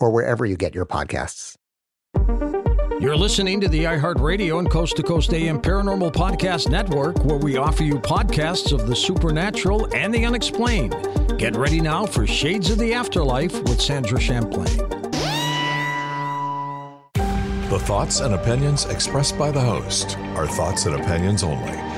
or wherever you get your podcasts. You're listening to the iHeartRadio and Coast to Coast AM Paranormal Podcast Network, where we offer you podcasts of the supernatural and the unexplained. Get ready now for Shades of the Afterlife with Sandra Champlain. The thoughts and opinions expressed by the host are thoughts and opinions only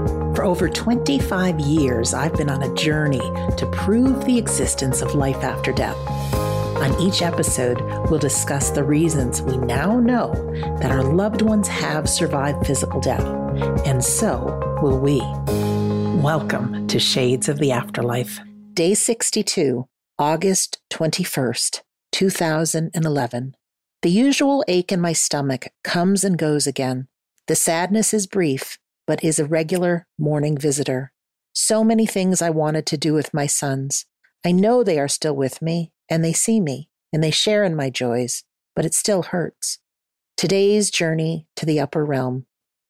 For over 25 years, I've been on a journey to prove the existence of life after death. On each episode, we'll discuss the reasons we now know that our loved ones have survived physical death, and so will we. Welcome to Shades of the Afterlife. Day 62, August 21st, 2011. The usual ache in my stomach comes and goes again. The sadness is brief, but is a regular morning visitor. So many things I wanted to do with my sons. I know they are still with me, and they see me, and they share in my joys, but it still hurts. Today's journey to the upper realm.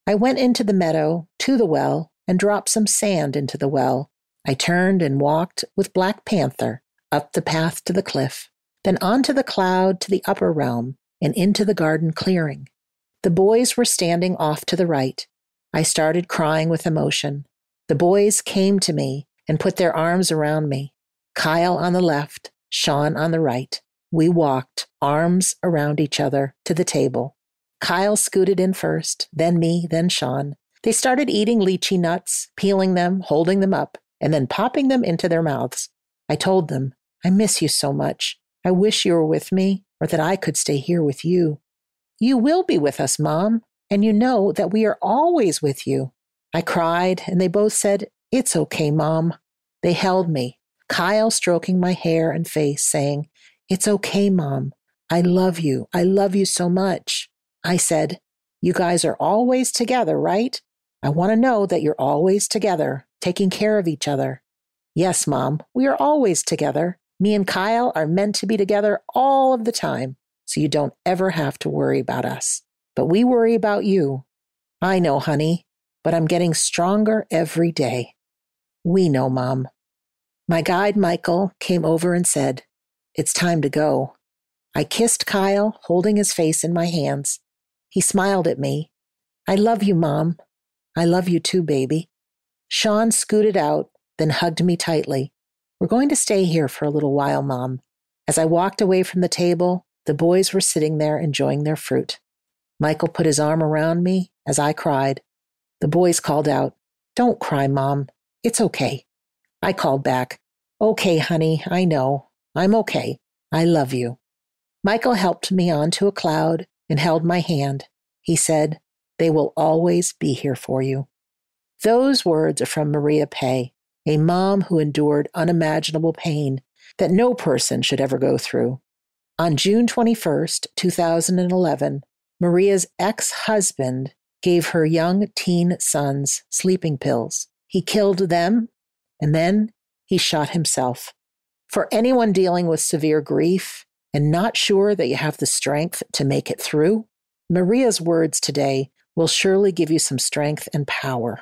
I went into the meadow, to the well, and dropped some sand into the well. I turned and walked with Black Panther up the path to the cliff, then onto the cloud to the upper realm and into the garden clearing. The boys were standing off to the right, I started crying with emotion. The boys came to me and put their arms around me. Kyle on the left, Sean on the right. We walked, arms around each other, to the table. Kyle scooted in first, then me, then Sean. They started eating lychee nuts, peeling them, holding them up, and then popping them into their mouths. I told them, I miss you so much. I wish you were with me, or that I could stay here with you. You will be with us, Mom, and you know that we are always with you. I cried, and they both said, It's okay, Mom. They held me, Kyle stroking my hair and face, saying, It's okay, Mom. I love you. I love you so much. I said, You guys are always together, right? I want to know that you're always together, taking care of each other. Yes, Mom, we are always together. Me and Kyle are meant to be together all of the time, so you don't ever have to worry about us but we worry about you. I know, honey, but I'm getting stronger every day. We know, Mom. My guide, Michael, came over and said, It's time to go. I kissed Kyle, holding his face in my hands. He smiled at me. I love you, Mom. I love you too, baby. Sean scooted out, then hugged me tightly. We're going to stay here for a little while, Mom. As I walked away from the table, the boys were sitting there enjoying their fruit. Michael put his arm around me as I cried. The boys called out, Don't cry, Mom. It's okay. I called back, Okay, honey, I know. I'm okay. I love you. Michael helped me onto a cloud and held my hand. He said, They will always be here for you. Those words are from Maria Pe, a mom who endured unimaginable pain that no person should ever go through. On June 21st, 2011, Maria's ex husband gave her young teen sons sleeping pills. He killed them and then he shot himself. For anyone dealing with severe grief and not sure that you have the strength to make it through, Maria's words today will surely give you some strength and power.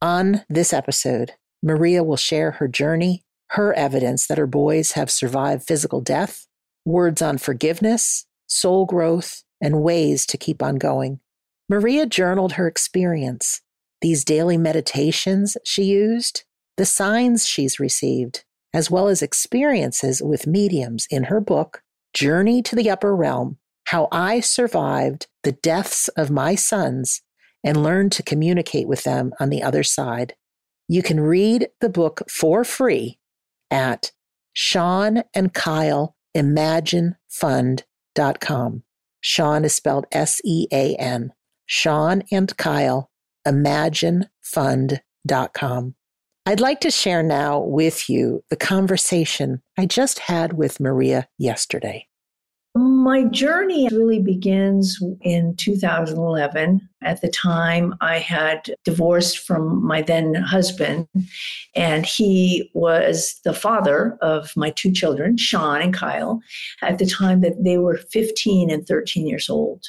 On this episode, Maria will share her journey, her evidence that her boys have survived physical death, words on forgiveness, soul growth, and ways to keep on going. Maria journaled her experience, these daily meditations she used, the signs she's received, as well as experiences with mediums in her book, Journey to the Upper Realm How I Survived the Deaths of My Sons and Learned to Communicate with Them on the Other Side. You can read the book for free at Sean and Kyle imaginefund.com. Sean is spelled S E A N. Sean and Kyle, imaginefund.com. I'd like to share now with you the conversation I just had with Maria yesterday. My journey really begins in 2011. At the time, I had divorced from my then husband, and he was the father of my two children, Sean and Kyle, at the time that they were 15 and 13 years old.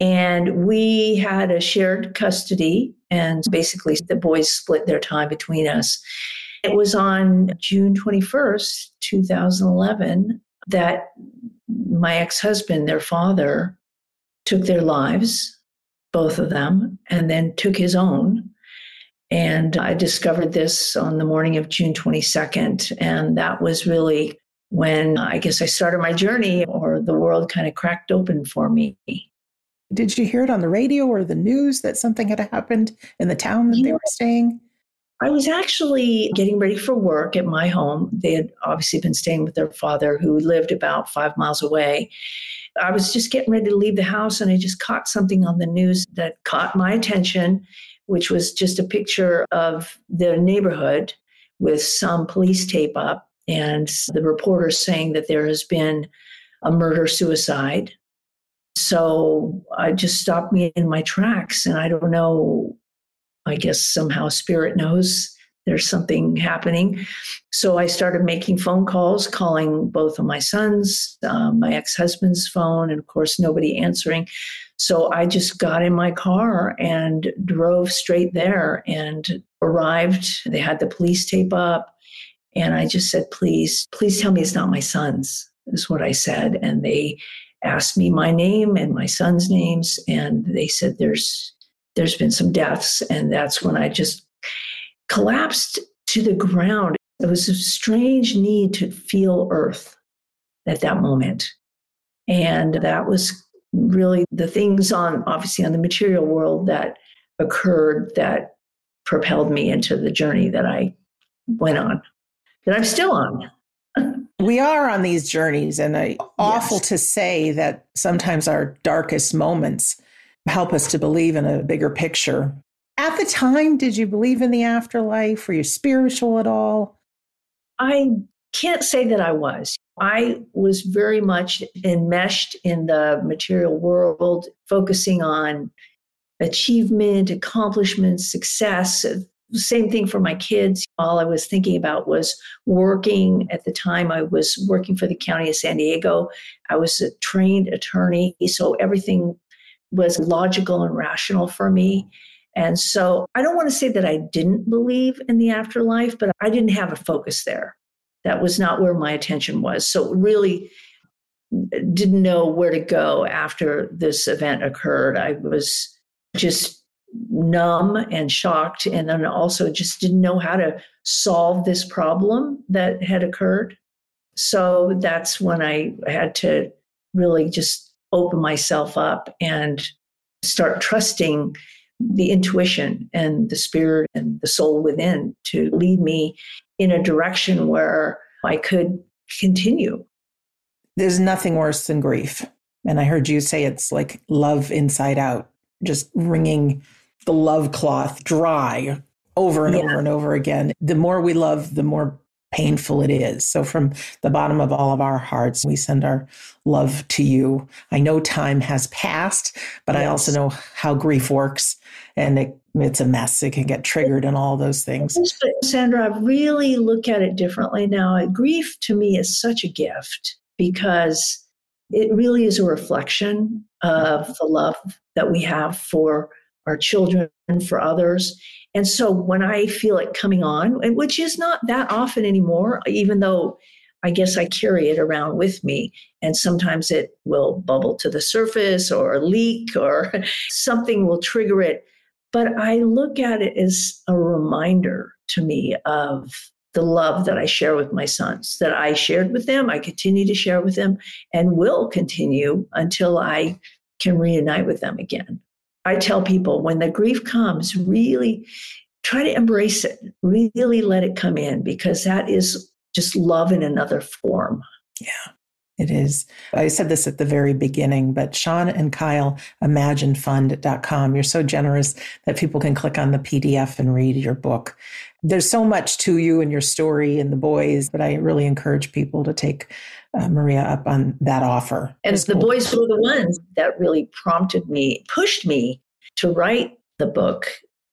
And we had a shared custody, and basically the boys split their time between us. It was on June 21st, 2011, that my ex husband, their father, took their lives, both of them, and then took his own. And I discovered this on the morning of June 22nd. And that was really when I guess I started my journey, or the world kind of cracked open for me. Did you hear it on the radio or the news that something had happened in the town that they were staying? I was actually getting ready for work at my home. They had obviously been staying with their father, who lived about five miles away. I was just getting ready to leave the house, and I just caught something on the news that caught my attention, which was just a picture of the neighborhood with some police tape up, and the reporter saying that there has been a murder suicide. So I just stopped me in my tracks, and I don't know I guess somehow spirit knows there's something happening. So I started making phone calls, calling both of my sons, um, my ex husband's phone, and of course, nobody answering. So I just got in my car and drove straight there and arrived. They had the police tape up. And I just said, please, please tell me it's not my son's, is what I said. And they asked me my name and my son's names. And they said, there's there's been some deaths. And that's when I just collapsed to the ground. It was a strange need to feel earth at that moment. And that was really the things on, obviously, on the material world that occurred that propelled me into the journey that I went on, that I'm still on. we are on these journeys, and I, awful yes. to say that sometimes our darkest moments help us to believe in a bigger picture. At the time, did you believe in the afterlife? Were you spiritual at all? I can't say that I was. I was very much enmeshed in the material world, focusing on achievement, accomplishment, success. Same thing for my kids. All I was thinking about was working. At the time, I was working for the County of San Diego. I was a trained attorney. So everything was logical and rational for me. And so I don't want to say that I didn't believe in the afterlife, but I didn't have a focus there. That was not where my attention was. So really didn't know where to go after this event occurred. I was just numb and shocked and then also just didn't know how to solve this problem that had occurred. So that's when I had to really just open myself up and start trusting the intuition and the spirit and the soul within to lead me in a direction where I could continue. There's nothing worse than grief. And I heard you say it's like love inside out. just wringing the love cloth dry over and yeah. over and over again. The more we love, the more painful it is. So, from the bottom of all of our hearts, we send our love to you. I know time has passed, but yes. I also know how grief works and it, it's a mess. It can get triggered and all those things. Sandra, I really look at it differently now. Uh, grief to me is such a gift because it really is a reflection of mm-hmm. the love that we have for our children, and for others. And so when I feel it coming on, which is not that often anymore, even though I guess I carry it around with me, and sometimes it will bubble to the surface or leak or something will trigger it. But I look at it as a reminder to me of the love that I share with my sons, that I shared with them, I continue to share with them, and will continue until I can reunite with them again. I tell people when the grief comes, really try to embrace it, really let it come in, because that is just love in another form. Yeah. It is. I said this at the very beginning, but Sean and Kyle, imaginefund.com. You're so generous that people can click on the PDF and read your book. There's so much to you and your story and the boys, but I really encourage people to take uh, Maria up on that offer. And the cool. boys were the ones that really prompted me, pushed me to write the book.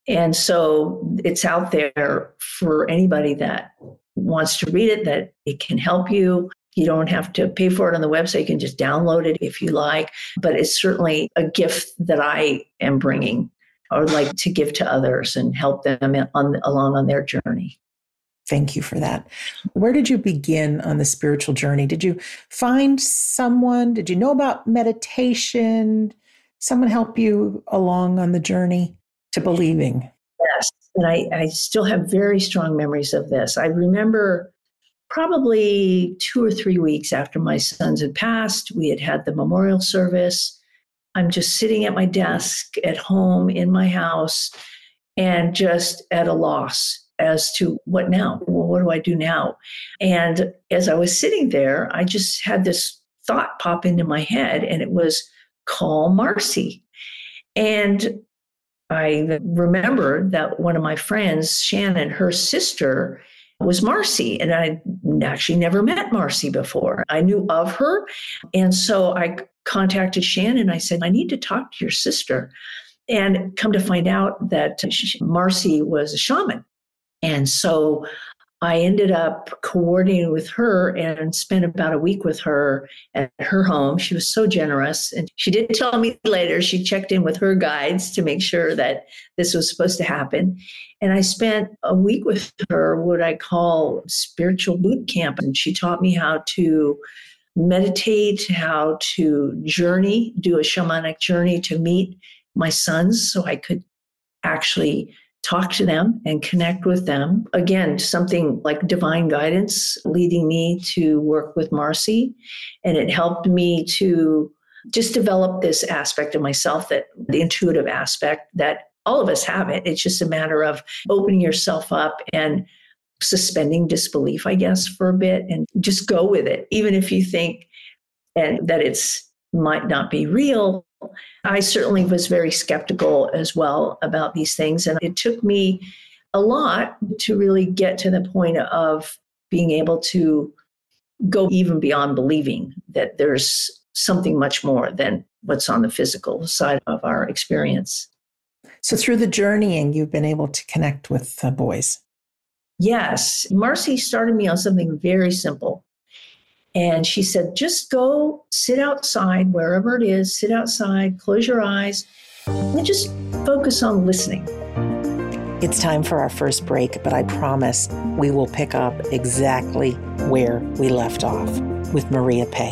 And so it's out there for anybody that wants to read it, that it can help you. You don't have to pay for it on the website. You can just download it if you like. But it's certainly a gift that I am bringing or like to give to others and help them on, along on their journey. Thank you for that. Where did you begin on the spiritual journey? Did you find someone? Did you know about meditation? Someone help you along on the journey to believing? Yes. And I, I still have very strong memories of this. I remember probably two or three weeks after my sons had passed, we had had the memorial service. I'm just sitting at my desk at home in my house and just at a loss as to what now? Well, what do I do now? And as I was sitting there, I just had this thought pop into my head, and it was call Marcy. And I remember that one of my friends, Shannon, her sister, was Marcy. And I actually never met Marcy before. I knew of her. And so I contacted Shannon. I said, I need to talk to your sister. And come to find out that Marcy was a shaman. And so I ended up coordinating with her and spent about a week with her at her home. She was so generous. And she did tell me later she checked in with her guides to make sure that this was supposed to happen. And I spent a week with her, what I call spiritual boot camp. And she taught me how to meditate, how to journey, do a shamanic journey to meet my sons so I could actually talk to them and connect with them. Again, something like divine guidance leading me to work with Marcy. And it helped me to just develop this aspect of myself that the intuitive aspect that all of us have it. It's just a matter of opening yourself up and suspending disbelief, I guess, for a bit and just go with it. Even if you think and that it's might not be real, I certainly was very skeptical as well about these things. And it took me a lot to really get to the point of being able to go even beyond believing that there's something much more than what's on the physical side of our experience. So, through the journeying, you've been able to connect with the boys. Yes. Marcy started me on something very simple. And she said, just go sit outside, wherever it is, sit outside, close your eyes, and just focus on listening. It's time for our first break, but I promise we will pick up exactly where we left off with Maria Pe.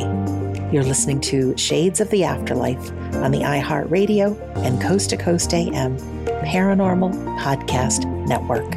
You're listening to Shades of the Afterlife on the iHeartRadio and Coast to Coast AM Paranormal Podcast Network.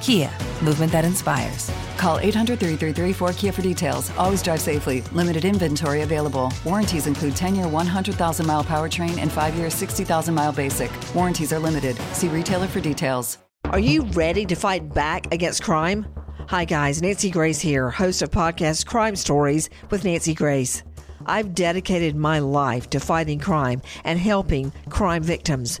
Kia, movement that inspires. Call 800 333 4KIA for details. Always drive safely. Limited inventory available. Warranties include 10 year 100,000 mile powertrain and 5 year 60,000 mile basic. Warranties are limited. See retailer for details. Are you ready to fight back against crime? Hi, guys. Nancy Grace here, host of podcast Crime Stories with Nancy Grace. I've dedicated my life to fighting crime and helping crime victims.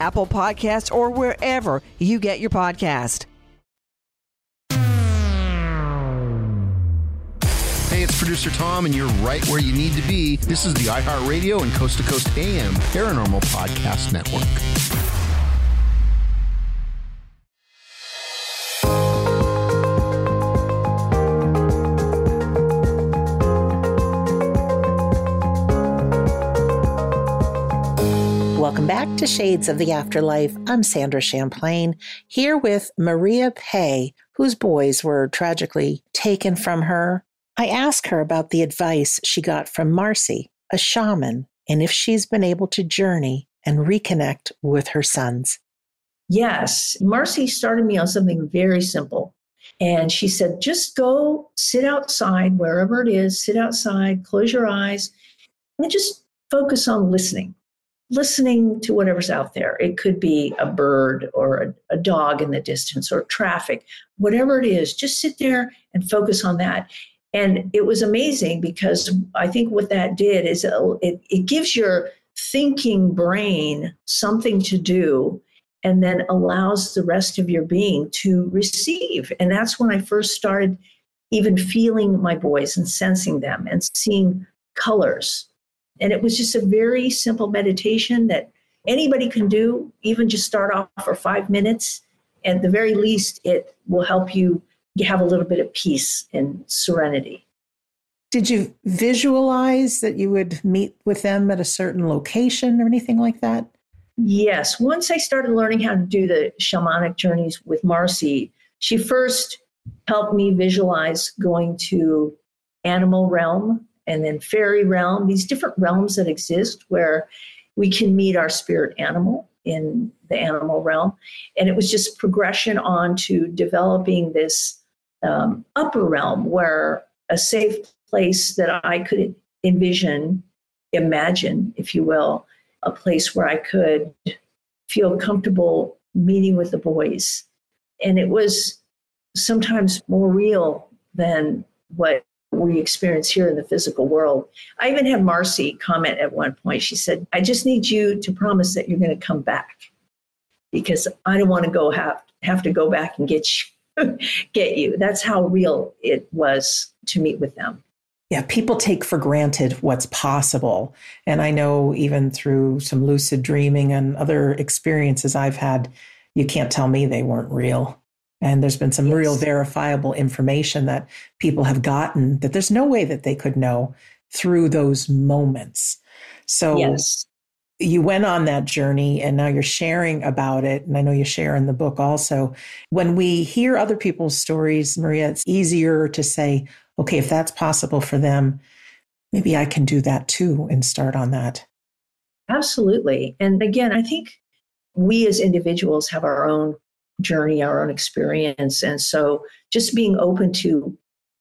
Apple Podcasts, or wherever you get your podcast. Hey, it's producer Tom, and you're right where you need to be. This is the iHeartRadio and Coast to Coast AM Paranormal Podcast Network. Welcome back to Shades of the Afterlife. I'm Sandra Champlain, here with Maria Pe, whose boys were tragically taken from her. I asked her about the advice she got from Marcy, a shaman, and if she's been able to journey and reconnect with her sons. Yes, Marcy started me on something very simple. And she said, just go sit outside, wherever it is, sit outside, close your eyes, and just focus on listening listening to whatever's out there. It could be a bird or a, a, dog in the distance or traffic, whatever it is, just sit there and focus on that. And it was amazing because I think what that did is it, it gives your thinking brain something to do and then allows the rest of your being to receive. And that's when I first started even feeling my boys and sensing them and seeing colors and it was just a very simple meditation that anybody can do, even just start off for five minutes. At the very least, it will help you have a little bit of peace and serenity. Did you visualize that you would meet with them at a certain location or anything like that? Yes. Once I started learning how to do the shamanic journeys with Marcy, she first helped me visualize going to animal realm and then fairy realm, these different realms that exist where we can meet our spirit animal in the animal realm. And it was just progression on to developing this um, upper realm where a safe place that I could envision, imagine, if you will, a place where I could feel comfortable meeting with the boys. And it was sometimes more real than what we experience here in the physical world. I even had Marcy comment at one point. She said, I just need you to promise that you're going to come back because I don't want to go have, have to go back and get you, get you. That's how real it was to meet with them. Yeah, people take for granted what's possible. And I know even through some lucid dreaming and other experiences I've had, you can't tell me they weren't real. And there's been some yes. real verifiable information that people have gotten that there's no way that they could know through those moments. So yes. you went on that journey and now you're sharing about it. And I know you share in the book also. When we hear other people's stories, Maria, it's easier to say, okay, if that's possible for them, maybe I can do that too and start on that. Absolutely. And again, I think we as individuals have our own journey, our own experience. And so just being open to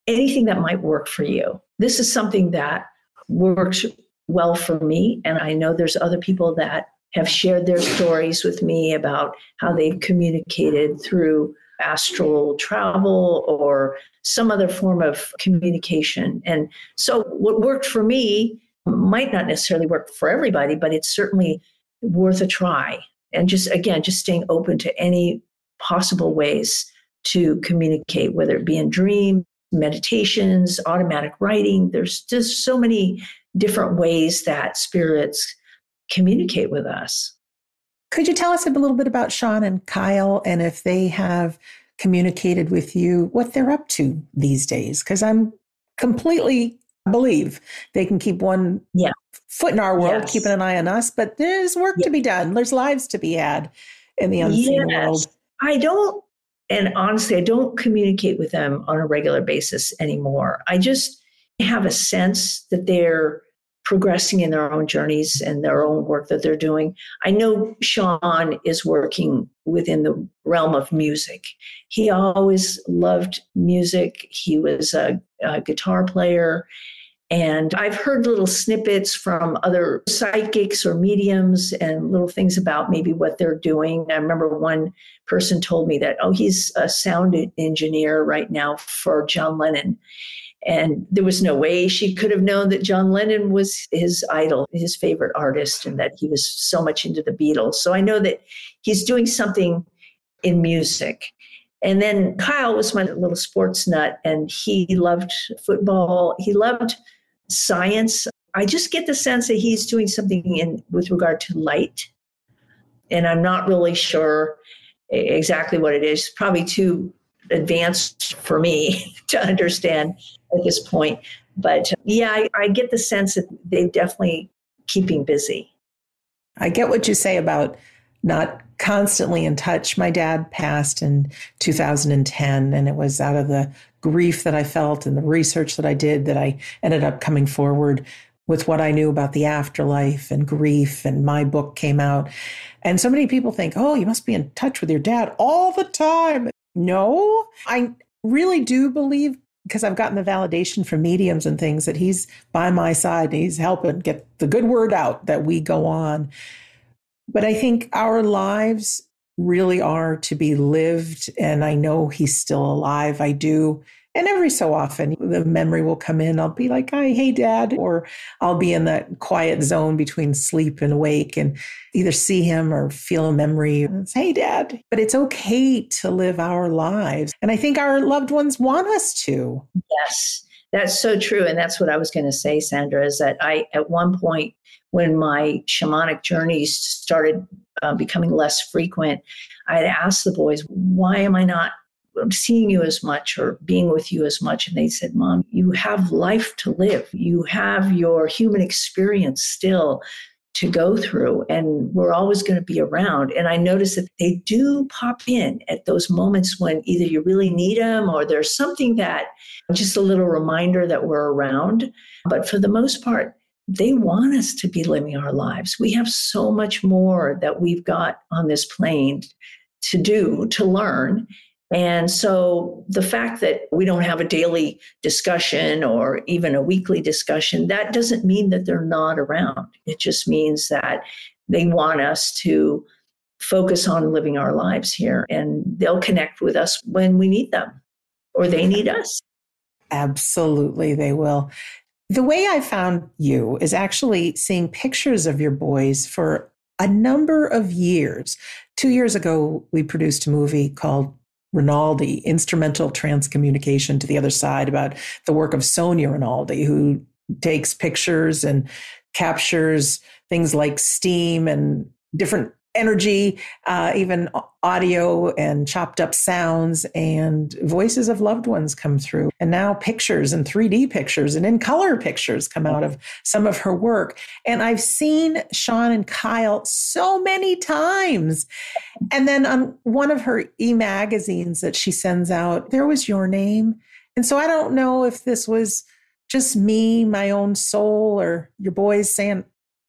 anything that might work for you. This is something that works well for me. And I know there's other people that have shared their stories with me about how they've communicated through astral travel or some other form of communication. And so what worked for me might not necessarily work for everybody, but it's certainly worth a try. And just again, just staying open to any possible ways to communicate, whether it be in dream, meditations, automatic writing. There's just so many different ways that spirits communicate with us. Could you tell us a little bit about Sean and Kyle and if they have communicated with you what they're up to these days? Because I'm completely believe they can keep one yeah. foot in our world, yes. keeping an eye on us, but there's work yeah. to be done. There's lives to be had in the unseen yes. world. I don't, and honestly, I don't communicate with them on a regular basis anymore. I just have a sense that they're progressing in their own journeys and their own work that they're doing. I know Sean is working within the realm of music. He always loved music. He was a, a guitar player and I've heard little snippets from other psychics or mediums and little things about maybe what they're doing. I remember one person told me that, oh, he's a sound engineer right now for John Lennon. And there was no way she could have known that John Lennon was his idol, his favorite artist, and that he was so much into the Beatles. So I know that he's doing something in music. And then Kyle was my little sports nut, and he loved football. He loved science. I just get the sense that he's doing something in with regard to light. And I'm not really sure exactly what it is. Probably too advanced for me to understand at this point. But uh, yeah, I, I get the sense that they're definitely keeping busy. I get what you say about not constantly in touch. My dad passed in 2010, and it was out of the grief that I felt and the research that I did that I ended up coming forward with what I knew about the afterlife and grief. And my book came out. And so many people think, oh, you must be in touch with your dad all the time. No, I really do believe because I've gotten the validation from mediums and things that he's by my side and he's helping get the good word out that we go on. But I think our lives really are to be lived. And I know he's still alive. I do. And every so often, the memory will come in. I'll be like, hey, dad. Or I'll be in that quiet zone between sleep and awake and either see him or feel a memory. Say, hey, dad. But it's okay to live our lives. And I think our loved ones want us to. Yes, that's so true. And that's what I was going to say, Sandra, is that I, at one point, when my shamanic journeys started uh, becoming less frequent, I had asked the boys, why am I not seeing you as much or being with you as much? And they said, Mom, you have life to live. You have your human experience still to go through, and we're always going to be around. And I noticed that they do pop in at those moments when either you really need them or there's something that just a little reminder that we're around. But for the most part, they want us to be living our lives. We have so much more that we've got on this plane to do, to learn. And so the fact that we don't have a daily discussion or even a weekly discussion, that doesn't mean that they're not around. It just means that they want us to focus on living our lives here and they'll connect with us when we need them or they need us. Absolutely, they will. The way I found you is actually seeing pictures of your boys for a number of years. Two years ago, we produced a movie called Rinaldi, Instrumental Transcommunication to the Other Side, about the work of Sonia Rinaldi, who takes pictures and captures things like steam and different energy, uh, even audio and chopped up sounds and voices of loved ones come through. And now pictures and 3D pictures and in color pictures come out of some of her work. And I've seen Sean and Kyle so many times. And then on one of her e magazines that she sends out, there was your name. And so I don't know if this was just me, my own soul, or your boys saying,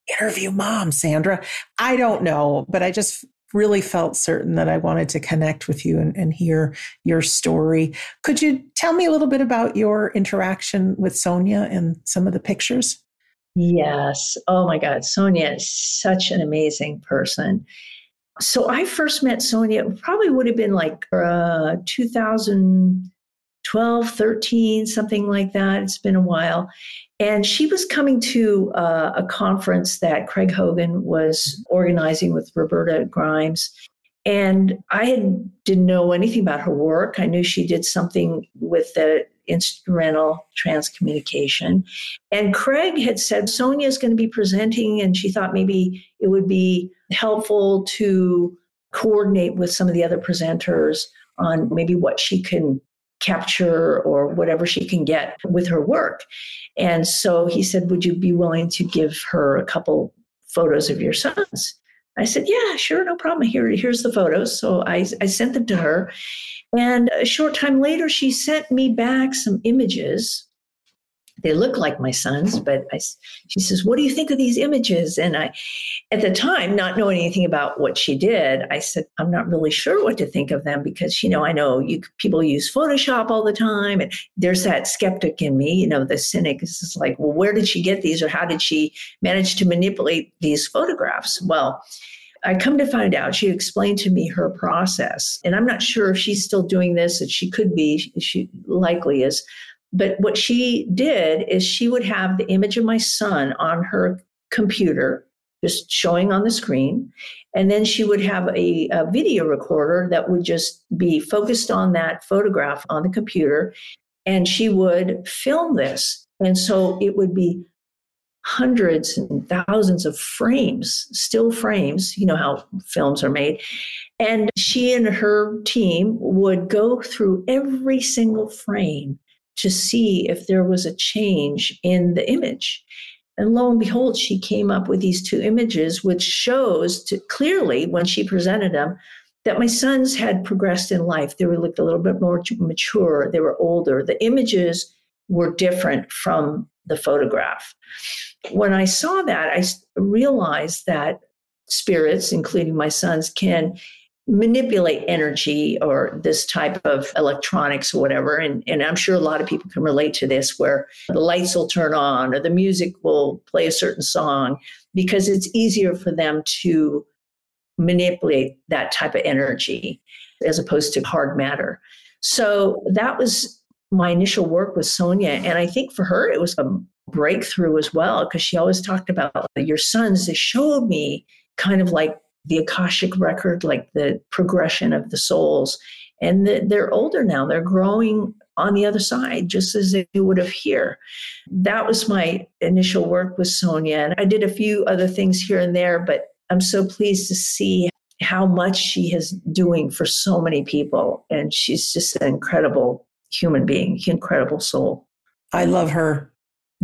interview mom, Sandra. I don't know, but I just really felt certain that I wanted to connect with you and, and, hear your story. Could you tell me a little bit about your interaction with Sonia and some of the pictures? Yes. Oh my God. Sonia is such an amazing person. So I first met Sonia, probably would have been like uh, 2012, 13, something like that. It's been a while. And she was coming to uh, a conference that Craig Hogan was organizing with Roberta Grimes. And I had, didn't know anything about her work. I knew she did something with the instrumental transcommunication. And Craig had said Sonia is going to be presenting, and she thought maybe it would be helpful to coordinate with some of the other presenters on maybe what she can capture or whatever she can get with her work. And so he said, Would you be willing to give her a couple photos of your sons? I said, Yeah, sure, no problem. Here, here's the photos. So I, I sent them to her. And a short time later, she sent me back some images they look like my sons but I, she says what do you think of these images and i at the time not knowing anything about what she did i said i'm not really sure what to think of them because you know i know you people use photoshop all the time and there's that skeptic in me you know the cynic is like well where did she get these or how did she manage to manipulate these photographs well I come to find out she explained to me her process, and I'm not sure if she's still doing this. That she could be, she likely is. But what she did is she would have the image of my son on her computer, just showing on the screen. And then she would have a, a video recorder that would just be focused on that photograph on the computer. And she would film this. And so it would be hundreds and thousands of frames, still frames, you know how films are made. And she and her team would go through every single frame to see if there was a change in the image. And lo and behold, she came up with these two images, which shows to, clearly when she presented them that my sons had progressed in life. They were looked a little bit more mature. They were older. The images were different from the photograph. When I saw that, I realized that spirits, including my sons, can manipulate energy or this type of electronics or whatever. And, and I'm sure a lot of people can relate to this where the lights will turn on or the music will play a certain song because it's easier for them to manipulate that type of energy as opposed to hard matter. So that was my initial work with Sonia. And I think for her, it was a breakthrough as well because she always talked about your sons. They showed me kind of like the Akashic record, like the progression of the souls. And the, they're older now, they're growing on the other side, just as they would have here. That was my initial work with Sonia. And I did a few other things here and there, but I'm so pleased to see how much she is doing for so many people. And she's just an incredible human being, incredible soul. I love her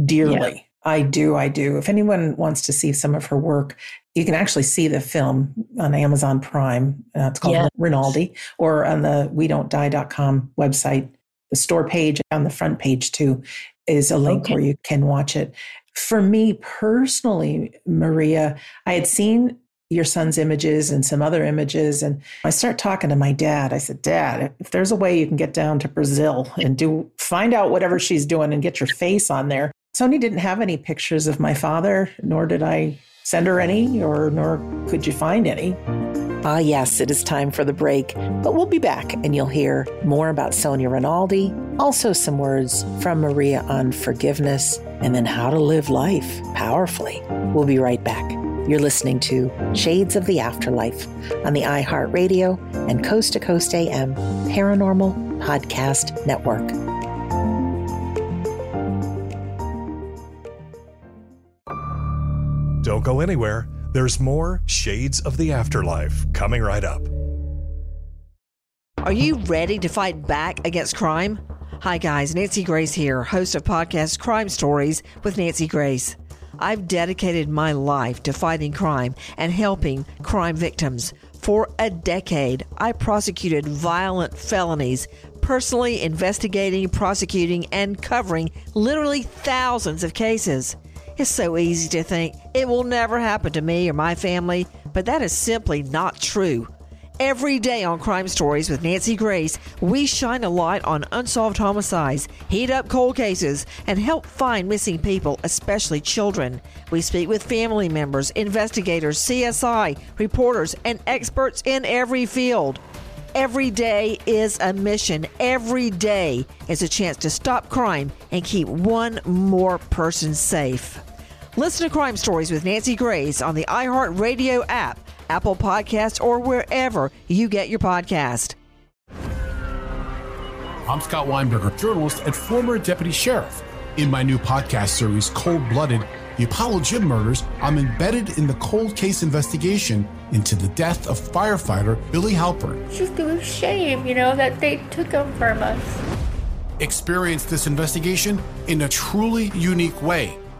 dearly. Yeah. I do. I do. If anyone wants to see some of her work, you can actually see the film on Amazon Prime. Uh, it's called yes. Rinaldi, or on the we don't die.com website. The store page on the front page, too, is a link okay. where you can watch it. For me personally, Maria, I had seen your son's images and some other images. And I start talking to my dad. I said, Dad, if there's a way you can get down to Brazil and do find out whatever she's doing and get your face on there. Sonia didn't have any pictures of my father, nor did I send her any, or nor could you find any. Ah, yes, it is time for the break, but we'll be back and you'll hear more about Sonia Rinaldi, also some words from Maria on forgiveness, and then how to live life powerfully. We'll be right back. You're listening to Shades of the Afterlife on the iHeartRadio and Coast to Coast AM Paranormal Podcast Network. Don't go anywhere. There's more Shades of the Afterlife coming right up. Are you ready to fight back against crime? Hi, guys. Nancy Grace here, host of podcast Crime Stories with Nancy Grace. I've dedicated my life to fighting crime and helping crime victims. For a decade, I prosecuted violent felonies, personally investigating, prosecuting, and covering literally thousands of cases. It's so easy to think it will never happen to me or my family, but that is simply not true. Every day on Crime Stories with Nancy Grace, we shine a light on unsolved homicides, heat up cold cases, and help find missing people, especially children. We speak with family members, investigators, CSI, reporters, and experts in every field. Every day is a mission. Every day is a chance to stop crime and keep one more person safe. Listen to Crime Stories with Nancy Grace on the iHeartRadio app, Apple Podcasts, or wherever you get your podcast. I'm Scott Weinberger, journalist and former deputy sheriff. In my new podcast series, Cold Blooded The Apollo Gym Murders, I'm embedded in the cold case investigation into the death of firefighter Billy Halpern. It's just a shame, you know, that they took him from us. Experience this investigation in a truly unique way,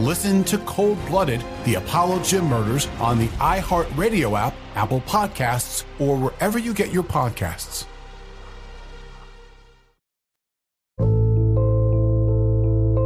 Listen to Cold Blooded The Apollo Gym Murders on the iHeartRadio app, Apple Podcasts, or wherever you get your podcasts.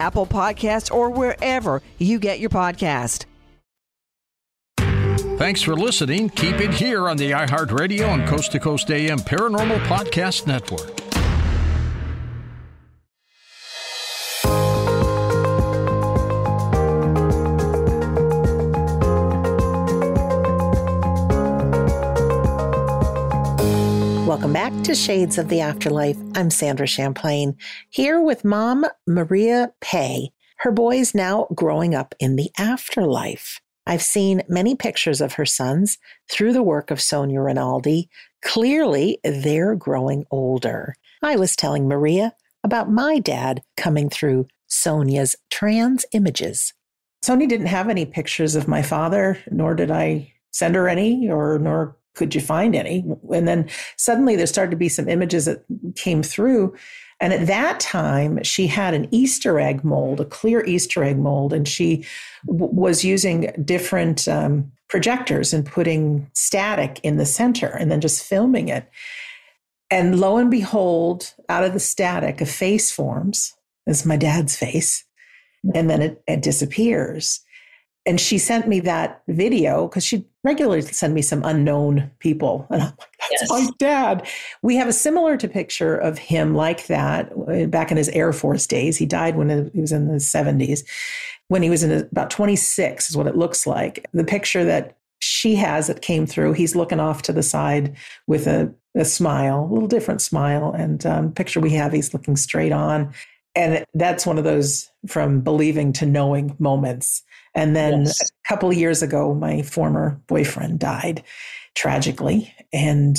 Apple Podcasts, or wherever you get your podcast. Thanks for listening. Keep it here on the iHeartRadio and Coast to Coast AM Paranormal Podcast Network. Back to Shades of the Afterlife. I'm Sandra Champlain, here with mom Maria Pe. Her boys now growing up in the afterlife. I've seen many pictures of her sons through the work of Sonia Rinaldi. Clearly, they're growing older. I was telling Maria about my dad coming through Sonia's trans images. Sonia didn't have any pictures of my father, nor did I send her any, or nor could you find any? And then suddenly there started to be some images that came through. And at that time, she had an Easter egg mold, a clear Easter egg mold, and she w- was using different um, projectors and putting static in the center and then just filming it. And lo and behold, out of the static, a face forms. It's my dad's face. And then it, it disappears and she sent me that video because she regularly send me some unknown people. And i'm like that's yes. my dad. We have a similar to picture of him like that uh, back in his air force days. He died when he was in the 70s when he was in about 26 is what it looks like. The picture that she has that came through he's looking off to the side with a, a smile a little different smile. And um, picture we have he's looking straight on. And that's one of those from believing to knowing moments and then yes. a couple of years ago, my former boyfriend died tragically. And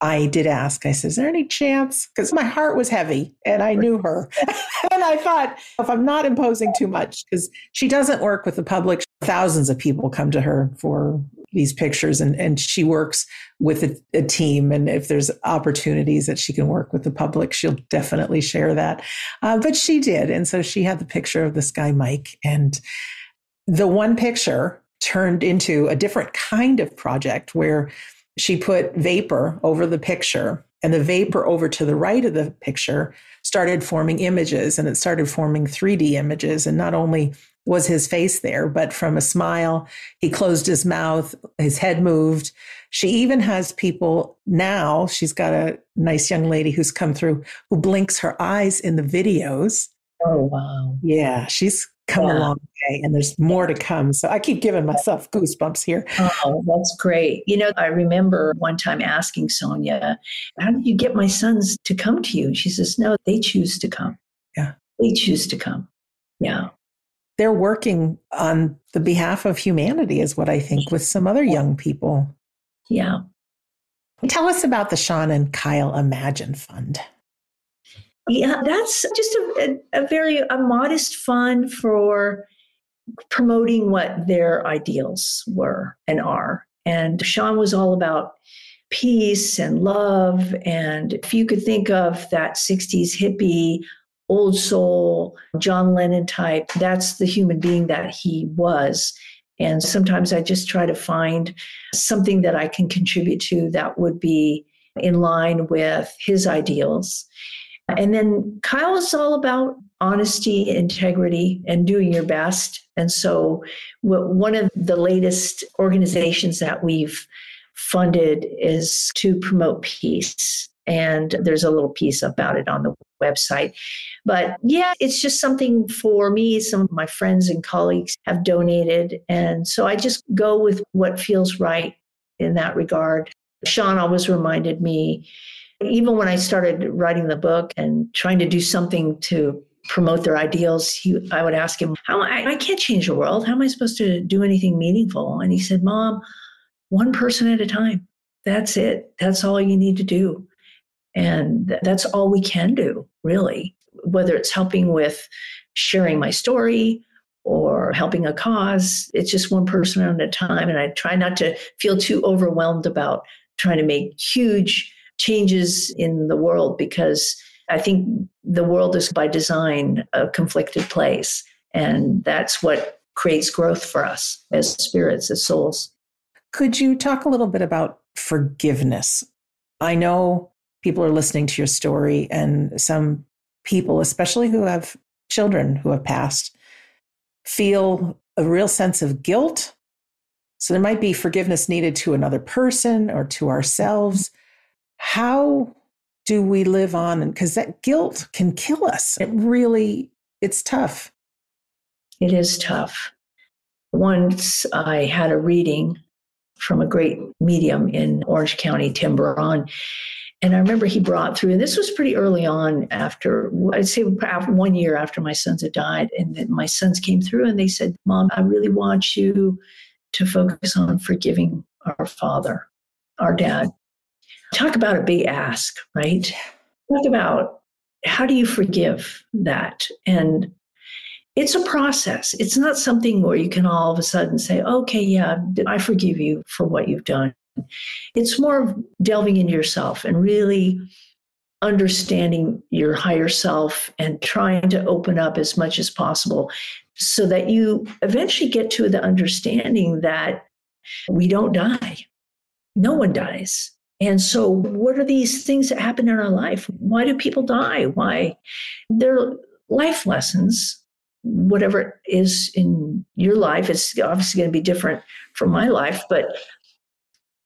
I did ask, I said, Is there any chance? Because my heart was heavy and I knew her. and I thought, if I'm not imposing too much, because she doesn't work with the public, thousands of people come to her for these pictures and, and she works with a, a, team and if there's opportunities that she can work with the public she'll definitely share that uh, but she did and so she had the picture of this guy mike and the one picture turned into a different kind of project where she put vapor over the picture and the vapor over to the right of the picture started forming images and it started forming 3D images. And not only was his face there, but from a smile, he closed his mouth, his head moved. She even has people now, she's got a nice young lady who's come through who blinks her eyes in the videos. Oh, wow. Yeah, she's come yeah. a long way and there's more to come. So I keep giving myself goosebumps here. Oh, that's great. You know, I remember one time asking Sonia, How did you get my sons to come to you? She says, No, they choose to come. Yeah. They choose to come. Yeah. They're working on the behalf of humanity, is what I think, with some other young people. Yeah. Tell us about the Sean and Kyle Imagine Fund. Yeah, that's just a, a, very a modest fund for promoting what their ideals were and are. And Sean was all about peace and love. And if you could think of that 60s hippie, old soul, John Lennon type, that's the human being that he was. And sometimes I just try to find something that I can contribute to that would be in line with his ideals. And then Kyle is all about honesty, integrity, and doing your best. And so, one of the latest organizations that we've funded is to promote peace. And there's a little piece about it on the website. But yeah, it's just something for me. Some of my friends and colleagues have donated. And so I just go with what feels right in that regard. Sean always reminded me even when I started writing the book and trying to do something to promote their ideals, he, I would ask him, How, I, I can't change the world. How am I supposed to do anything meaningful? And he said, Mom, one person at a time. That's it. That's all you need to do. And that's all we can do, really, whether it's helping with sharing my story or helping a cause. It's just one person at a time. And I try not to feel too overwhelmed about trying to make huge changes in the world because I think the world is by design a conflicted place. And that's what creates growth for us as spirits, as souls. Could you talk a little bit about forgiveness? I know people are listening to your story, and some people, especially who have children who have passed, feel a real sense of guilt. So there might be forgiveness needed to another person or to ourselves how do we live on? And because that guilt can kill us. It really, it's tough. It is tough. Once I had a reading from a great medium in Orange County, Tim Baron, And I remember he brought through, and this was pretty early on after, I'd say one year after my sons had died. And my sons came through and they said, Mom, I really want you to focus on forgiving our father, our dad. Talk about a big ask, right? Talk about how do you forgive that? And it's a process. It's not something where you can all of a sudden say, okay, yeah, I forgive you for what you've done. It's more of delving into yourself and really understanding your higher self and trying to open up as much as possible so that you eventually get to the understanding that we don't die. No one dies. And so, what are these things that happen in our life? Why do people die? Why? They're life lessons. Whatever it is in your life, it's obviously going to be different from my life. But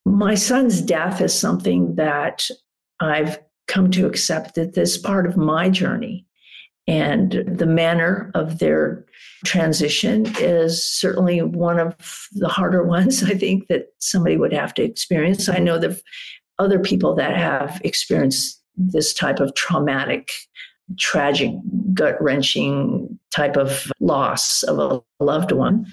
my son's death is something that I've come to accept that this part of my journey and the manner of their transition is certainly one of the harder ones I think that somebody would have to experience. I know that other people that have experienced this type of traumatic, tragic, gut wrenching type of loss of a loved one.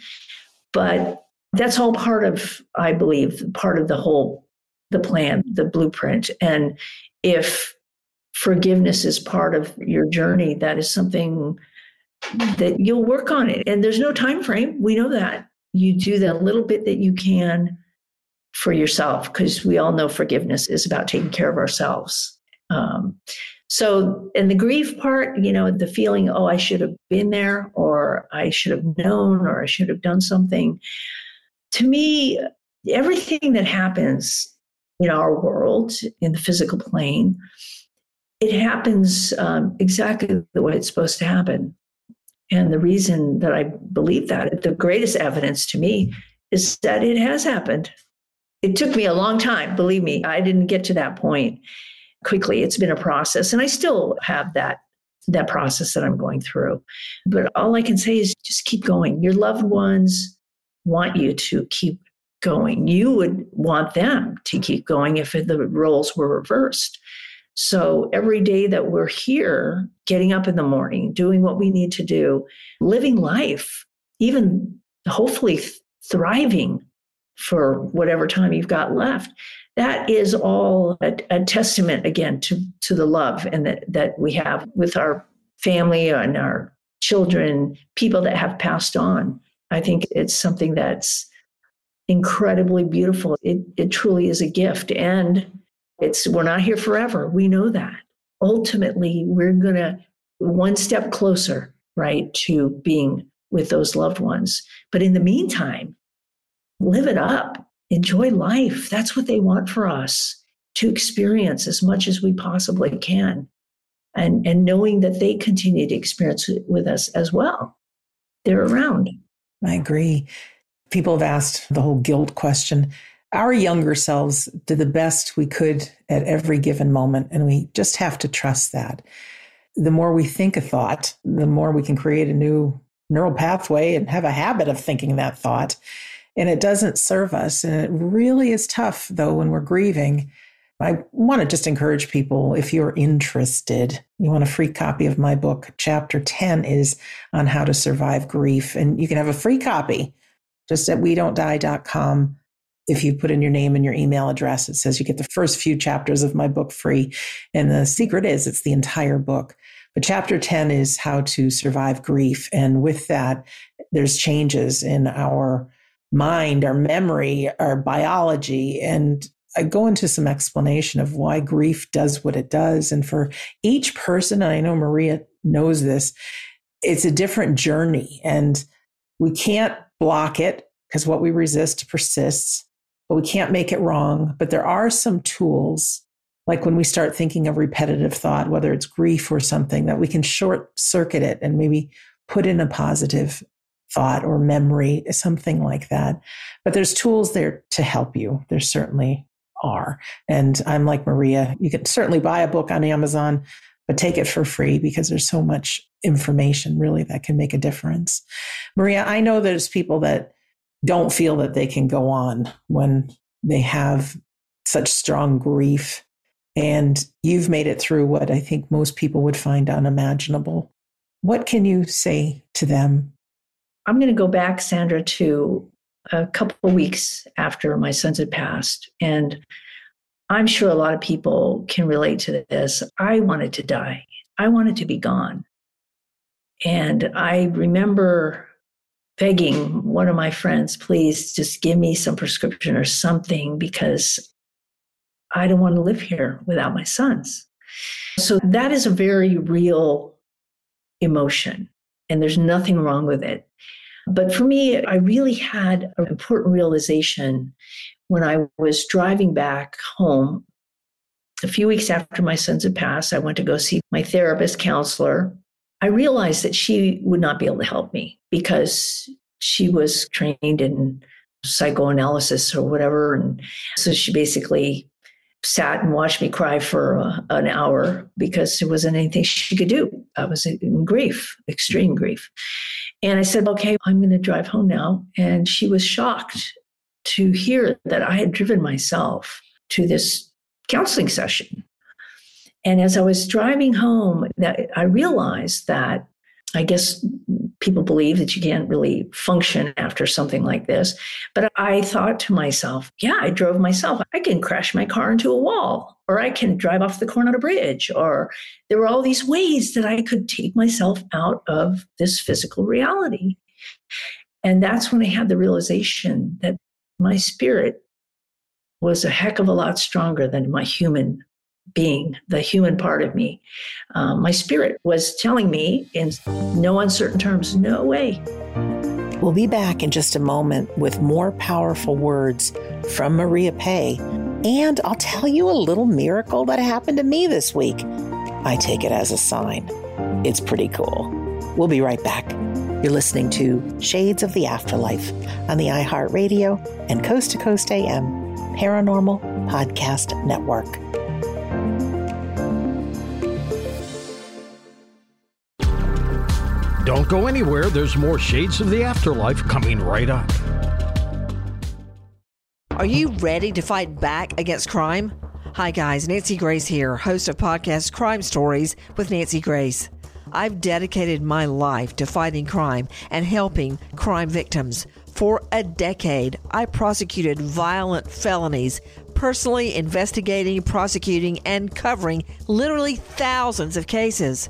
But that's all part of, I believe, part of the whole, the plan, the blueprint. And if forgiveness is part of your journey, that is something that you'll work on it. And there's no time frame. We know that. You do the little bit that you can for yourself because we all know forgiveness is about taking care of ourselves. Um, so, in the grief part, you know, the feeling, oh, I should have been there, or I should have known, or I should have done something. To me, everything that happens in our world, in the physical plane, it happens um, exactly the way it's supposed to happen. And the reason that I believe that, the greatest evidence to me, is that it has happened it took me a long time, believe me. I didn't get to that point quickly. It's been a process, and I still have that that process that I'm going through. But all I can say is just keep going. Your loved ones want you to keep going. You would want them to keep going if the roles were reversed. So every day that we're here, getting up in the morning, doing what we need to do, living life, even hopefully thriving for whatever time you've got left that is all a, a, testament again to to the love and that that we have with our family and our children people that have passed on. I think it's something that's incredibly beautiful. It, it truly is a gift and it's we're not here forever. We know that. Ultimately we're to one step closer right to being with those loved ones. But in the meantime live it up, enjoy life. That's what they want for us to experience as much as we possibly can. And, and knowing that they continue to experience it with us as well. They're around. I agree. People have asked the whole guilt question. Our younger selves did the best we could at every given moment, and we just have to trust that. The more we think a thought, the more we can create a new neural pathway and have a habit of thinking that thought and it doesn't serve us. And it really is tough, though, when we're grieving. I want to just encourage people if you're interested, you want a free copy of my book. Chapter 10 is on how to survive grief. And you can have a free copy just at we don't die.com. If you put in your name and your email address, it says you get the first few chapters of my book free. And the secret is it's the entire book. But chapter 10 is how to survive grief. And with that, there's changes in our mind, our memory, our biology. And I go into some explanation of why grief does what it does. And for each person, and I know Maria knows this, it's a different journey. And we can't block it because what we resist persists, but we can't make it wrong. But there are some tools, like when we start thinking of repetitive thought, whether it's grief or something, that we can short circuit it and maybe put in a positive thought or memory, something like that. But there's tools there to help you. There certainly are. And I'm like Maria, you can certainly buy a book on Amazon, but take it for free because there's so much information really that can make a difference. Maria, I know there's people that don't feel that they can go on when they have such strong grief And you've made it through what I think most people would find unimaginable. What can you say to them? I'm going to go back, Sandra, to a couple weeks after my sons had passed. And I'm sure a lot of people can relate to this. I wanted to die, I wanted to be gone. And I remember begging one of my friends, please just give me some prescription or something because I don't want to live here without my sons. So that is a very real emotion, and there's nothing wrong with it. But for me, I really had an important realization when I was driving back home. A few weeks after my sons had passed, I went to go see my therapist counselor. I realized that she would not be able to help me because she was trained in psychoanalysis or whatever. And so she basically sat and watched me cry for uh, an hour because there wasn't anything she could do. I was in grief, extreme grief. And I said, okay, I'm going to drive home now. And she was shocked to hear that I had driven myself to this counseling session. And as I was driving home, that I realized that I guess people believe that you can't really function after something like this. But I thought to myself, yeah, I drove myself. I can crash my car into a wall, or I can drive off the Coronado Bridge, or there were all these ways that I could take myself out of this physical reality. And that's when I had the realization that my spirit was a heck of a lot stronger than my human being, the human part of me. Um, my spirit was telling me in no uncertain terms, no way. We'll be back in just a moment with more powerful words from Maria Pe. And I'll tell you a little miracle that happened to me this week. I take it as a sign. It's pretty cool. We'll be right back. You're listening to Shades of the Afterlife on the iHeartRadio and Coast to Coast AM Paranormal Podcast Network. Don't go anywhere. There's more Shades of the Afterlife coming right up. Are you ready to fight back against crime? Hi, guys. Nancy Grace here, host of podcast Crime Stories with Nancy Grace. I've dedicated my life to fighting crime and helping crime victims. For a decade, I prosecuted violent felonies, personally investigating, prosecuting, and covering literally thousands of cases.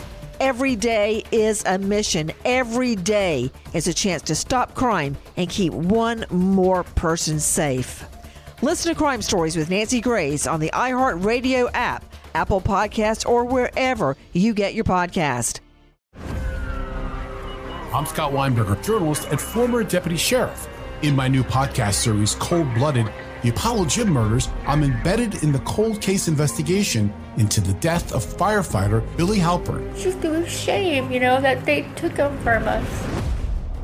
Every day is a mission. Every day is a chance to stop crime and keep one more person safe. Listen to Crime Stories with Nancy Grace on the iHeartRadio app, Apple Podcasts, or wherever you get your podcast. I'm Scott Weinberger, journalist and former deputy sheriff. In my new podcast series, Cold Blooded The Apollo Gym Murders, I'm embedded in the cold case investigation into the death of firefighter Billy Halpern. It's just a shame, you know, that they took him from us.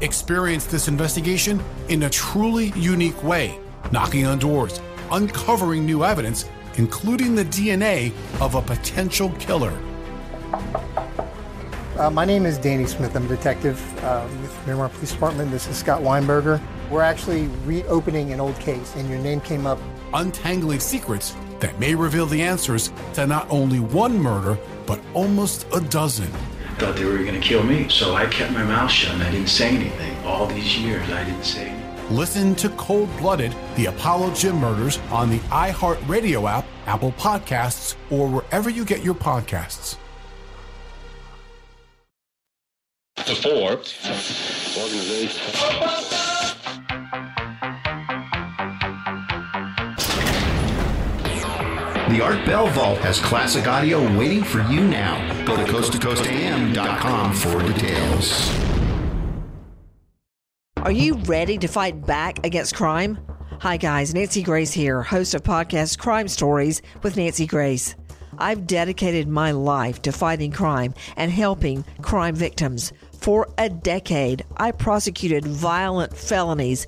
Experience this investigation in a truly unique way knocking on doors, uncovering new evidence, including the DNA of a potential killer. Uh, my name is Danny Smith. I'm a detective uh, with Miramar Police Department. This is Scott Weinberger. We're actually reopening an old case, and your name came up. Untangling secrets that may reveal the answers to not only one murder, but almost a dozen. I Thought they were going to kill me, so I kept my mouth shut and I didn't say anything. All these years, I didn't say anything. Listen to Cold Blooded, the Apollo Gym Murders on the iHeartRadio app, Apple Podcasts, or wherever you get your podcasts. The four The Art Bell Vault has classic audio waiting for you now. Go to coasttocoastam.com for details. Are you ready to fight back against crime? Hi, guys. Nancy Grace here, host of podcast Crime Stories with Nancy Grace. I've dedicated my life to fighting crime and helping crime victims. For a decade, I prosecuted violent felonies,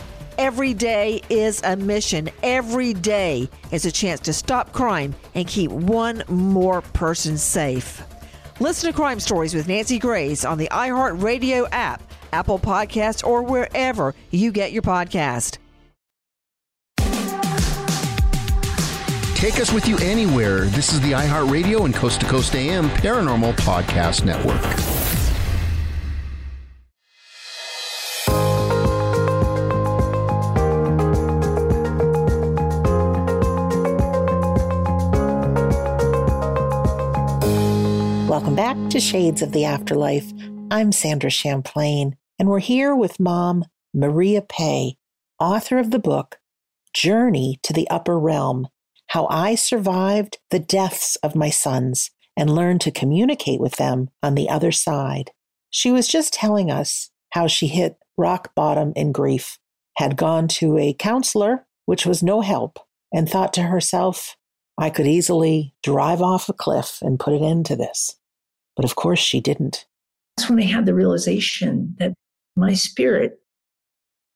Every day is a mission. Every day is a chance to stop crime and keep one more person safe. Listen to Crime Stories with Nancy Grace on the iHeartRadio app Apple Podcasts, or wherever you get your podcast. Take us with you anywhere. This is the iHeartRadio and Coast to Coast AM Paranormal Podcast Network. Welcome back to Shades of the Afterlife. I'm Sandra Champlain. And we're here with mom, Maria Pe, author of the book, Journey to the Upper Realm How I Survived the Deaths of My Sons and Learned to Communicate with Them on the Other Side. She was just telling us how she hit rock bottom in grief, had gone to a counselor, which was no help, and thought to herself, I could easily drive off a cliff and put an end to this. But of course, she didn't. That's when I had the realization that my spirit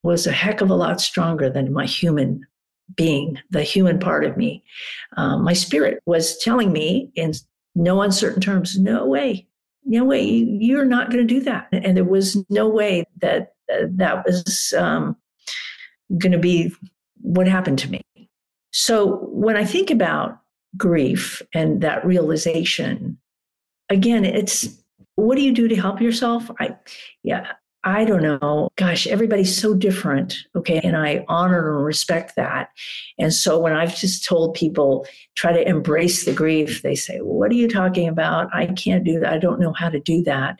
was a heck of a lot stronger than my human being, the human part of me. Um, my spirit was telling me in no uncertain terms, no way, no way, you're not going to do that. And there was no way that uh, that was um, going to be what happened to me. So when I think about grief and that realization, again, it's what do you do to help yourself? I, yeah, I don't know. Gosh, everybody's so different. Okay. And I honor and respect that. And so when I've just told people, try to embrace the grief, they say, well, What are you talking about? I can't do that. I don't know how to do that.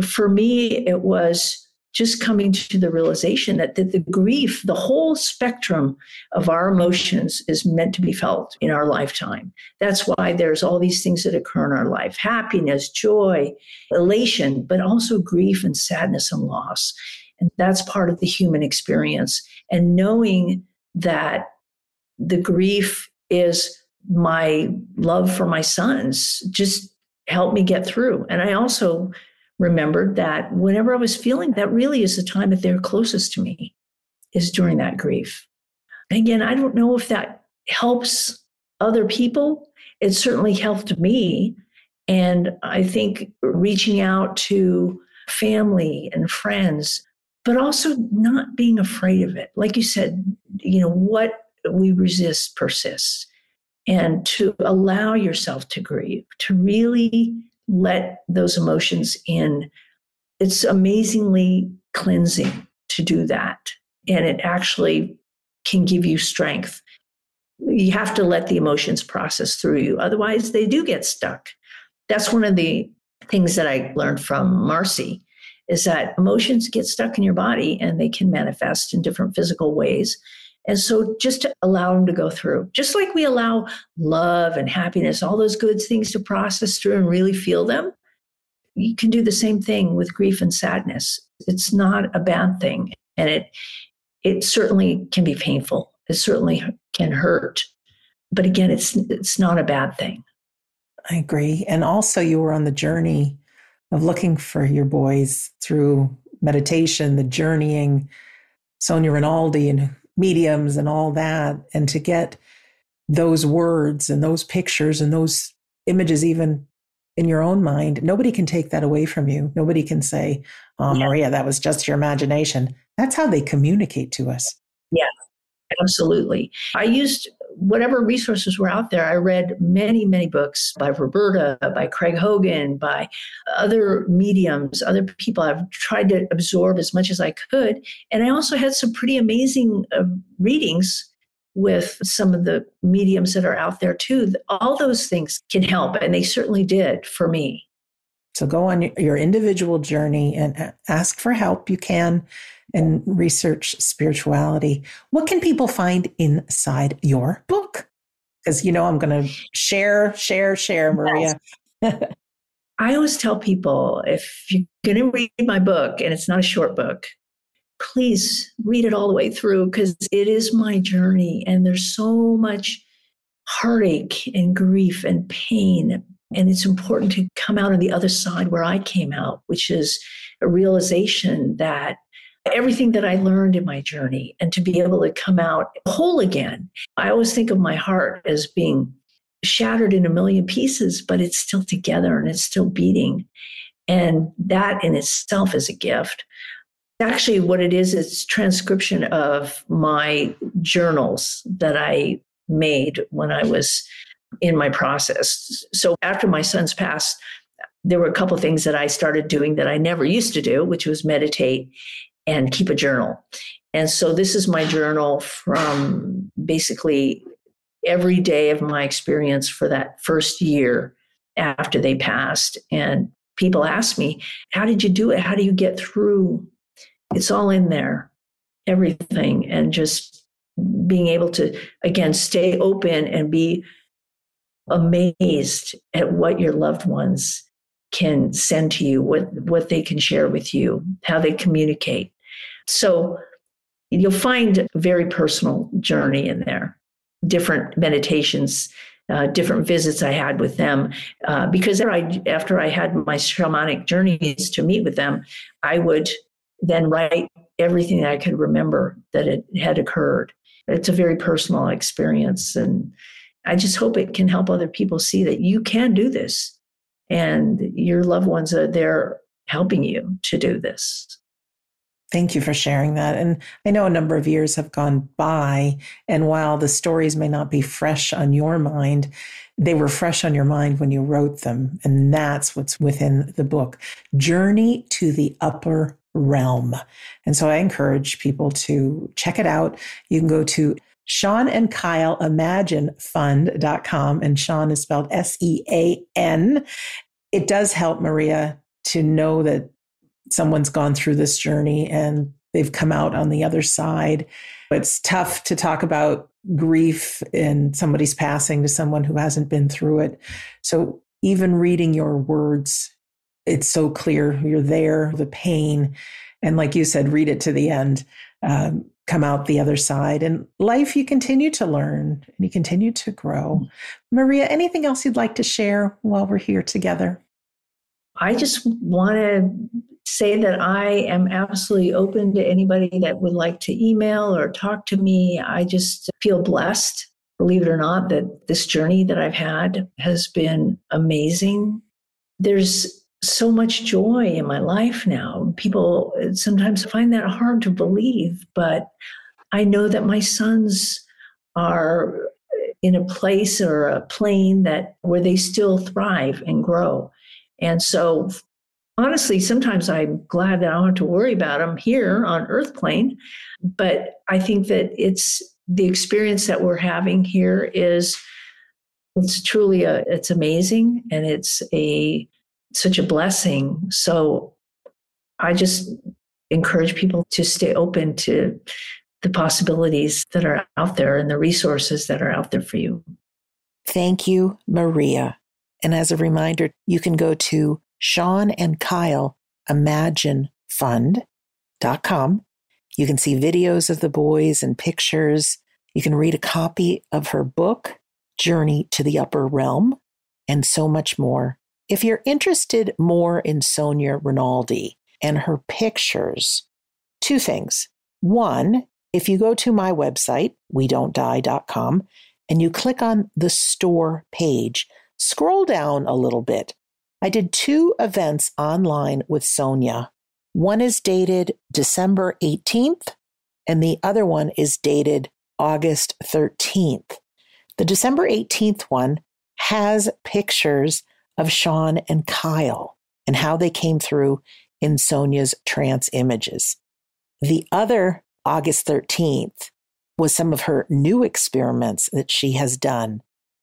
For me, it was just coming to the realization that the, the, grief, the whole spectrum of our emotions is meant to be felt in our lifetime. That's why there's all these things that occur in our life happiness, joy, elation, but also grief and sadness and loss. And that's part of the human experience. And knowing that the grief is my love for my sons just helped me get through. And I also remembered that whenever I was feeling that really is the time that they're closest to me is during that grief. Again, I don't know if that helps other people. It certainly helped me. And I think reaching out to family and friends, but also not being afraid of it. Like you said, you know, what we resist persists. And to allow yourself to grieve, to really let those emotions in. It's amazingly cleansing to do that. And it actually can give you strength. You have to let the emotions process through you. Otherwise, they do get stuck. That's one of the things that I learned from Marcy is that emotions get stuck in your body and they can manifest in different physical ways. And so just to allow them to go through, just like we allow love and happiness, all those good things to process through and really feel them, you can do the same thing with grief and sadness. It's not a bad thing. And it it certainly can be painful. It certainly can hurt. But again, it's it's not a bad thing. I agree. And also you were on the journey of looking for your boys through meditation, the journeying, Sonia Rinaldi and mediums and all that, and to get those words and those pictures and those images, even in your own mind, nobody can take that away from you. Nobody can say, Oh, Maria, that was just your imagination. That's how they communicate to us. Yeah, absolutely. I used whatever resources were out there, I read many, many books by Roberta, by Craig Hogan, by other mediums, other people. I've tried to absorb as much as I could. And I also had some pretty amazing uh, readings with some of the mediums that are out there too. All those things can help, and they certainly did for me. So go on your individual journey and ask for help. You can and research spirituality. What can people find inside your book? Because you know I'm going to share, share, share, Maria. I always tell people if you're going to read my book, and it's not a short book, please read it all the way through because it is my journey, and there's so much heartache and grief and pain. And it's important to come out on the other side where I came out, which is a realization that everything that I learned in my journey and to be able to come out whole again. I always think of my heart as being shattered in a million pieces, but it's still together and it's still beating. And that in itself is a gift. Actually, what it is, it's transcription of my journals that I made when I was in my process. So after my son's passed, there were a couple things that I started doing that I never used to do, which was meditate and keep a journal. And so this is my journal from basically every day of my experience for that first year after they passed. And people ask me, How did you do it? How do you get through? It's all in there, everything. And just being able to, again, stay open and be amazed at what your loved ones can send to you, what, what they can share with you, how they communicate. So you'll find a very personal journey in there, different meditations, uh, different visits I had with them. Uh, because I, after I had my shamanic journeys to meet with them, I would then write everything that I could remember that it had occurred. It's a very personal experience. And I just hope it can help other people see that you can do this and your loved ones are there helping you to do this. Thank you for sharing that. And I know a number of years have gone by. And while the stories may not be fresh on your mind, they were fresh on your mind when you wrote them. And that's what's within the book Journey to the Upper Realm. And so I encourage people to check it out. You can go to Sean and Kyle Imagine Fund.com. And Sean is spelled S E A N. It does help Maria to know that someone's gone through this journey and they've come out on the other side. It's tough to talk about grief and somebody's passing to someone who hasn't been through it. So even reading your words, it's so clear you're there, the pain. And like you said, read it to the end, um, come out the other side. And life, you continue to learn and you continue to grow. Maria, anything else you'd like to share while we're here together? I just want to say that I am absolutely open to anybody that would like to email or talk to me. I just feel blessed, believe it or not, that this journey that I've had has been amazing. There's so much joy in my life now. People sometimes find that hard to believe, but I know that my sons are in a place or a plane that where they still thrive and grow. And so honestly, sometimes I'm glad that I don't have to worry about them here on Earth plane. But I think that it's the experience that we're having here is it's truly a it's amazing and it's a such a blessing. So I just encourage people to stay open to the possibilities that are out there and the resources that are out there for you. Thank you, Maria. And as a reminder, you can go to Sean and Kyle Imagine Fund.com. You can see videos of the boys and pictures. You can read a copy of her book, Journey to the Upper Realm, and so much more. If you're interested more in Sonia Rinaldi and her pictures, two things. One, if you go to my website, we don't and you click on the store page, scroll down a little bit I did two events online with Sonia. One is dated December 18th, and the other one is dated August 13th. The December 18th one has pictures of Sean and Kyle and how they came through in Sonia's trance images. The other August 13th was some of her new experiments that she has done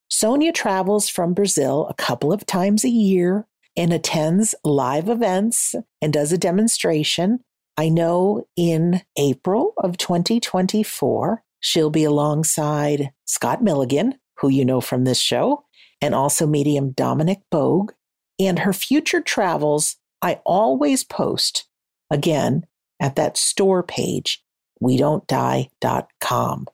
Sonia travels from Brazil a couple of times a year and attends live events and does a demonstration. I know in April of 2024, she'll be alongside Scott Milligan, who you know from this show, and also medium Dominic Bogue. And her future travels, I always post again at that store page, we don't die.com.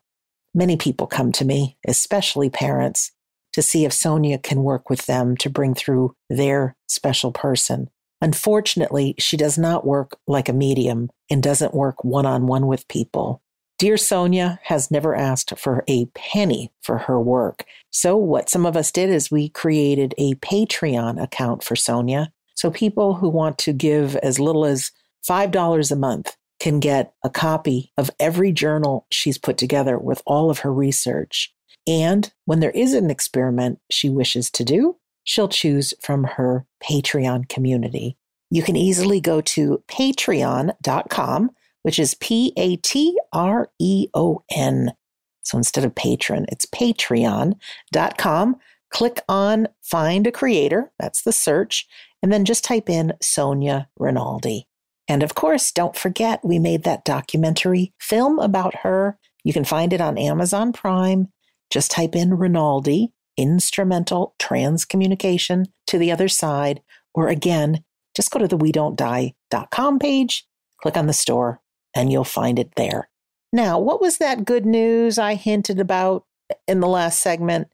Many people come to me, especially parents, to see if Sonia can work with them to bring through their special person. Unfortunately, she does not work like a medium and doesn't work one on one with people. Dear Sonia has never asked for a penny for her work. So, what some of us did is we created a Patreon account for Sonia. So, people who want to give as little as $5 a month can get a copy of every journal she's put together with all of her research. And when there is an experiment she wishes to do, she'll choose from her Patreon community. You can easily go to patreon.com, which is P A T R E O N. So instead of patron, it's patreon.com. Click on find a creator, that's the search, and then just type in Sonia Rinaldi. And of course, don't forget, we made that documentary film about her. You can find it on Amazon Prime. Just type in Rinaldi, instrumental transcommunication to the other side. Or again, just go to the we don't die.com page, click on the store, and you'll find it there. Now, what was that good news I hinted about in the last segment?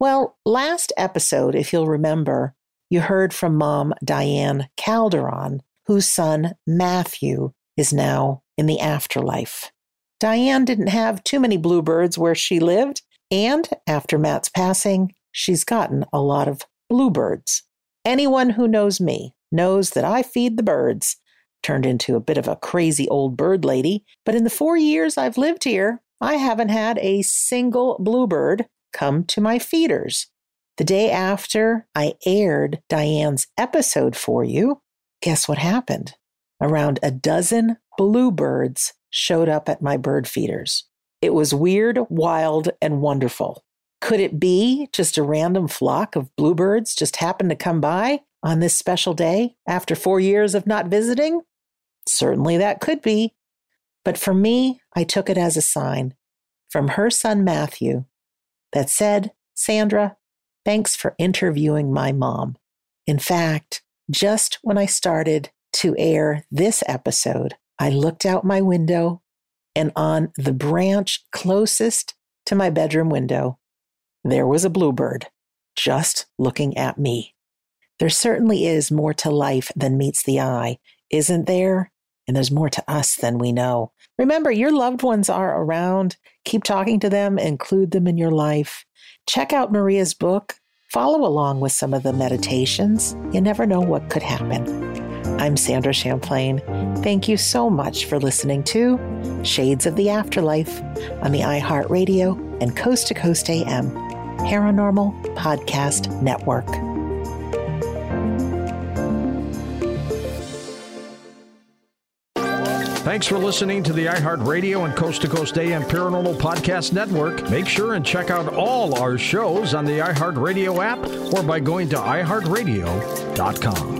Well, last episode, if you'll remember, you heard from mom Diane Calderon whose son, Matthew, is now in the afterlife. Diane didn't have too many bluebirds where she lived, and after Matt's passing, she's gotten a lot of bluebirds. Anyone who knows me knows that I feed the birds. Turned into a bit of a crazy old bird lady, but in the four years I've lived here, I haven't had a single bluebird come to my feeders. The day after I aired Diane's episode for you, Guess what happened? Around a dozen bluebirds showed up at my bird feeders. It was weird, wild, and wonderful. Could it be just a random flock of bluebirds just happened to come by on this special day after four years of not visiting? Certainly that could be. But for me, I took it as a sign from her son Matthew that said, Sandra, thanks for interviewing my mom. In fact, just when I started to air this episode, I looked out my window and on the branch closest to my bedroom window, there was a bluebird just looking at me. There certainly is more to life than meets the eye, isn't there? And there's more to us than we know. Remember, your loved ones are around. Keep talking to them, include them in your life. Check out Maria's book, Follow along with some of the meditations. You never know what could happen. I'm Sandra Champlain. Thank you so much for listening to Shades of the Afterlife on the iHeartRadio and Coast to Coast AM Paranormal Podcast Network. Thanks for listening to the iHeartRadio and Coast to Coast AM Paranormal Podcast Network. Make sure and check out all our shows on the iHeartRadio app or by going to iHeartRadio.com.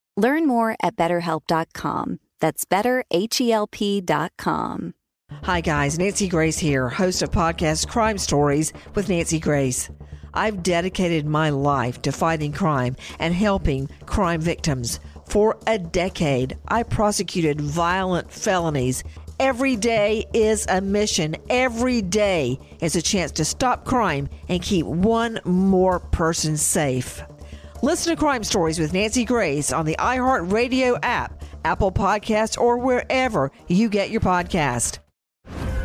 Learn more at betterhelp.com. That's betterhelp.com. Hi, guys. Nancy Grace here, host of podcast Crime Stories with Nancy Grace. I've dedicated my life to fighting crime and helping crime victims. For a decade, I prosecuted violent felonies. Every day is a mission. Every day is a chance to stop crime and keep one more person safe. Listen to Crime Stories with Nancy Grace on the iHeartRadio app, Apple Podcasts, or wherever you get your podcast.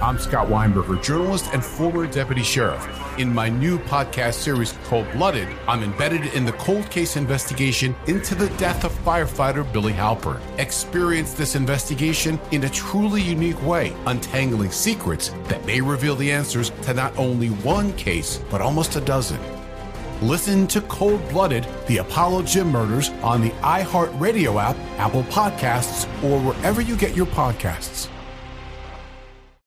I'm Scott Weinberger, journalist and former deputy sheriff. In my new podcast series called Blooded, I'm embedded in the cold case investigation into the death of firefighter Billy Halpern. Experience this investigation in a truly unique way, untangling secrets that may reveal the answers to not only one case, but almost a dozen. Listen to Cold Blooded, the Apollo Gym Murders on the iHeartRadio app, Apple Podcasts, or wherever you get your podcasts.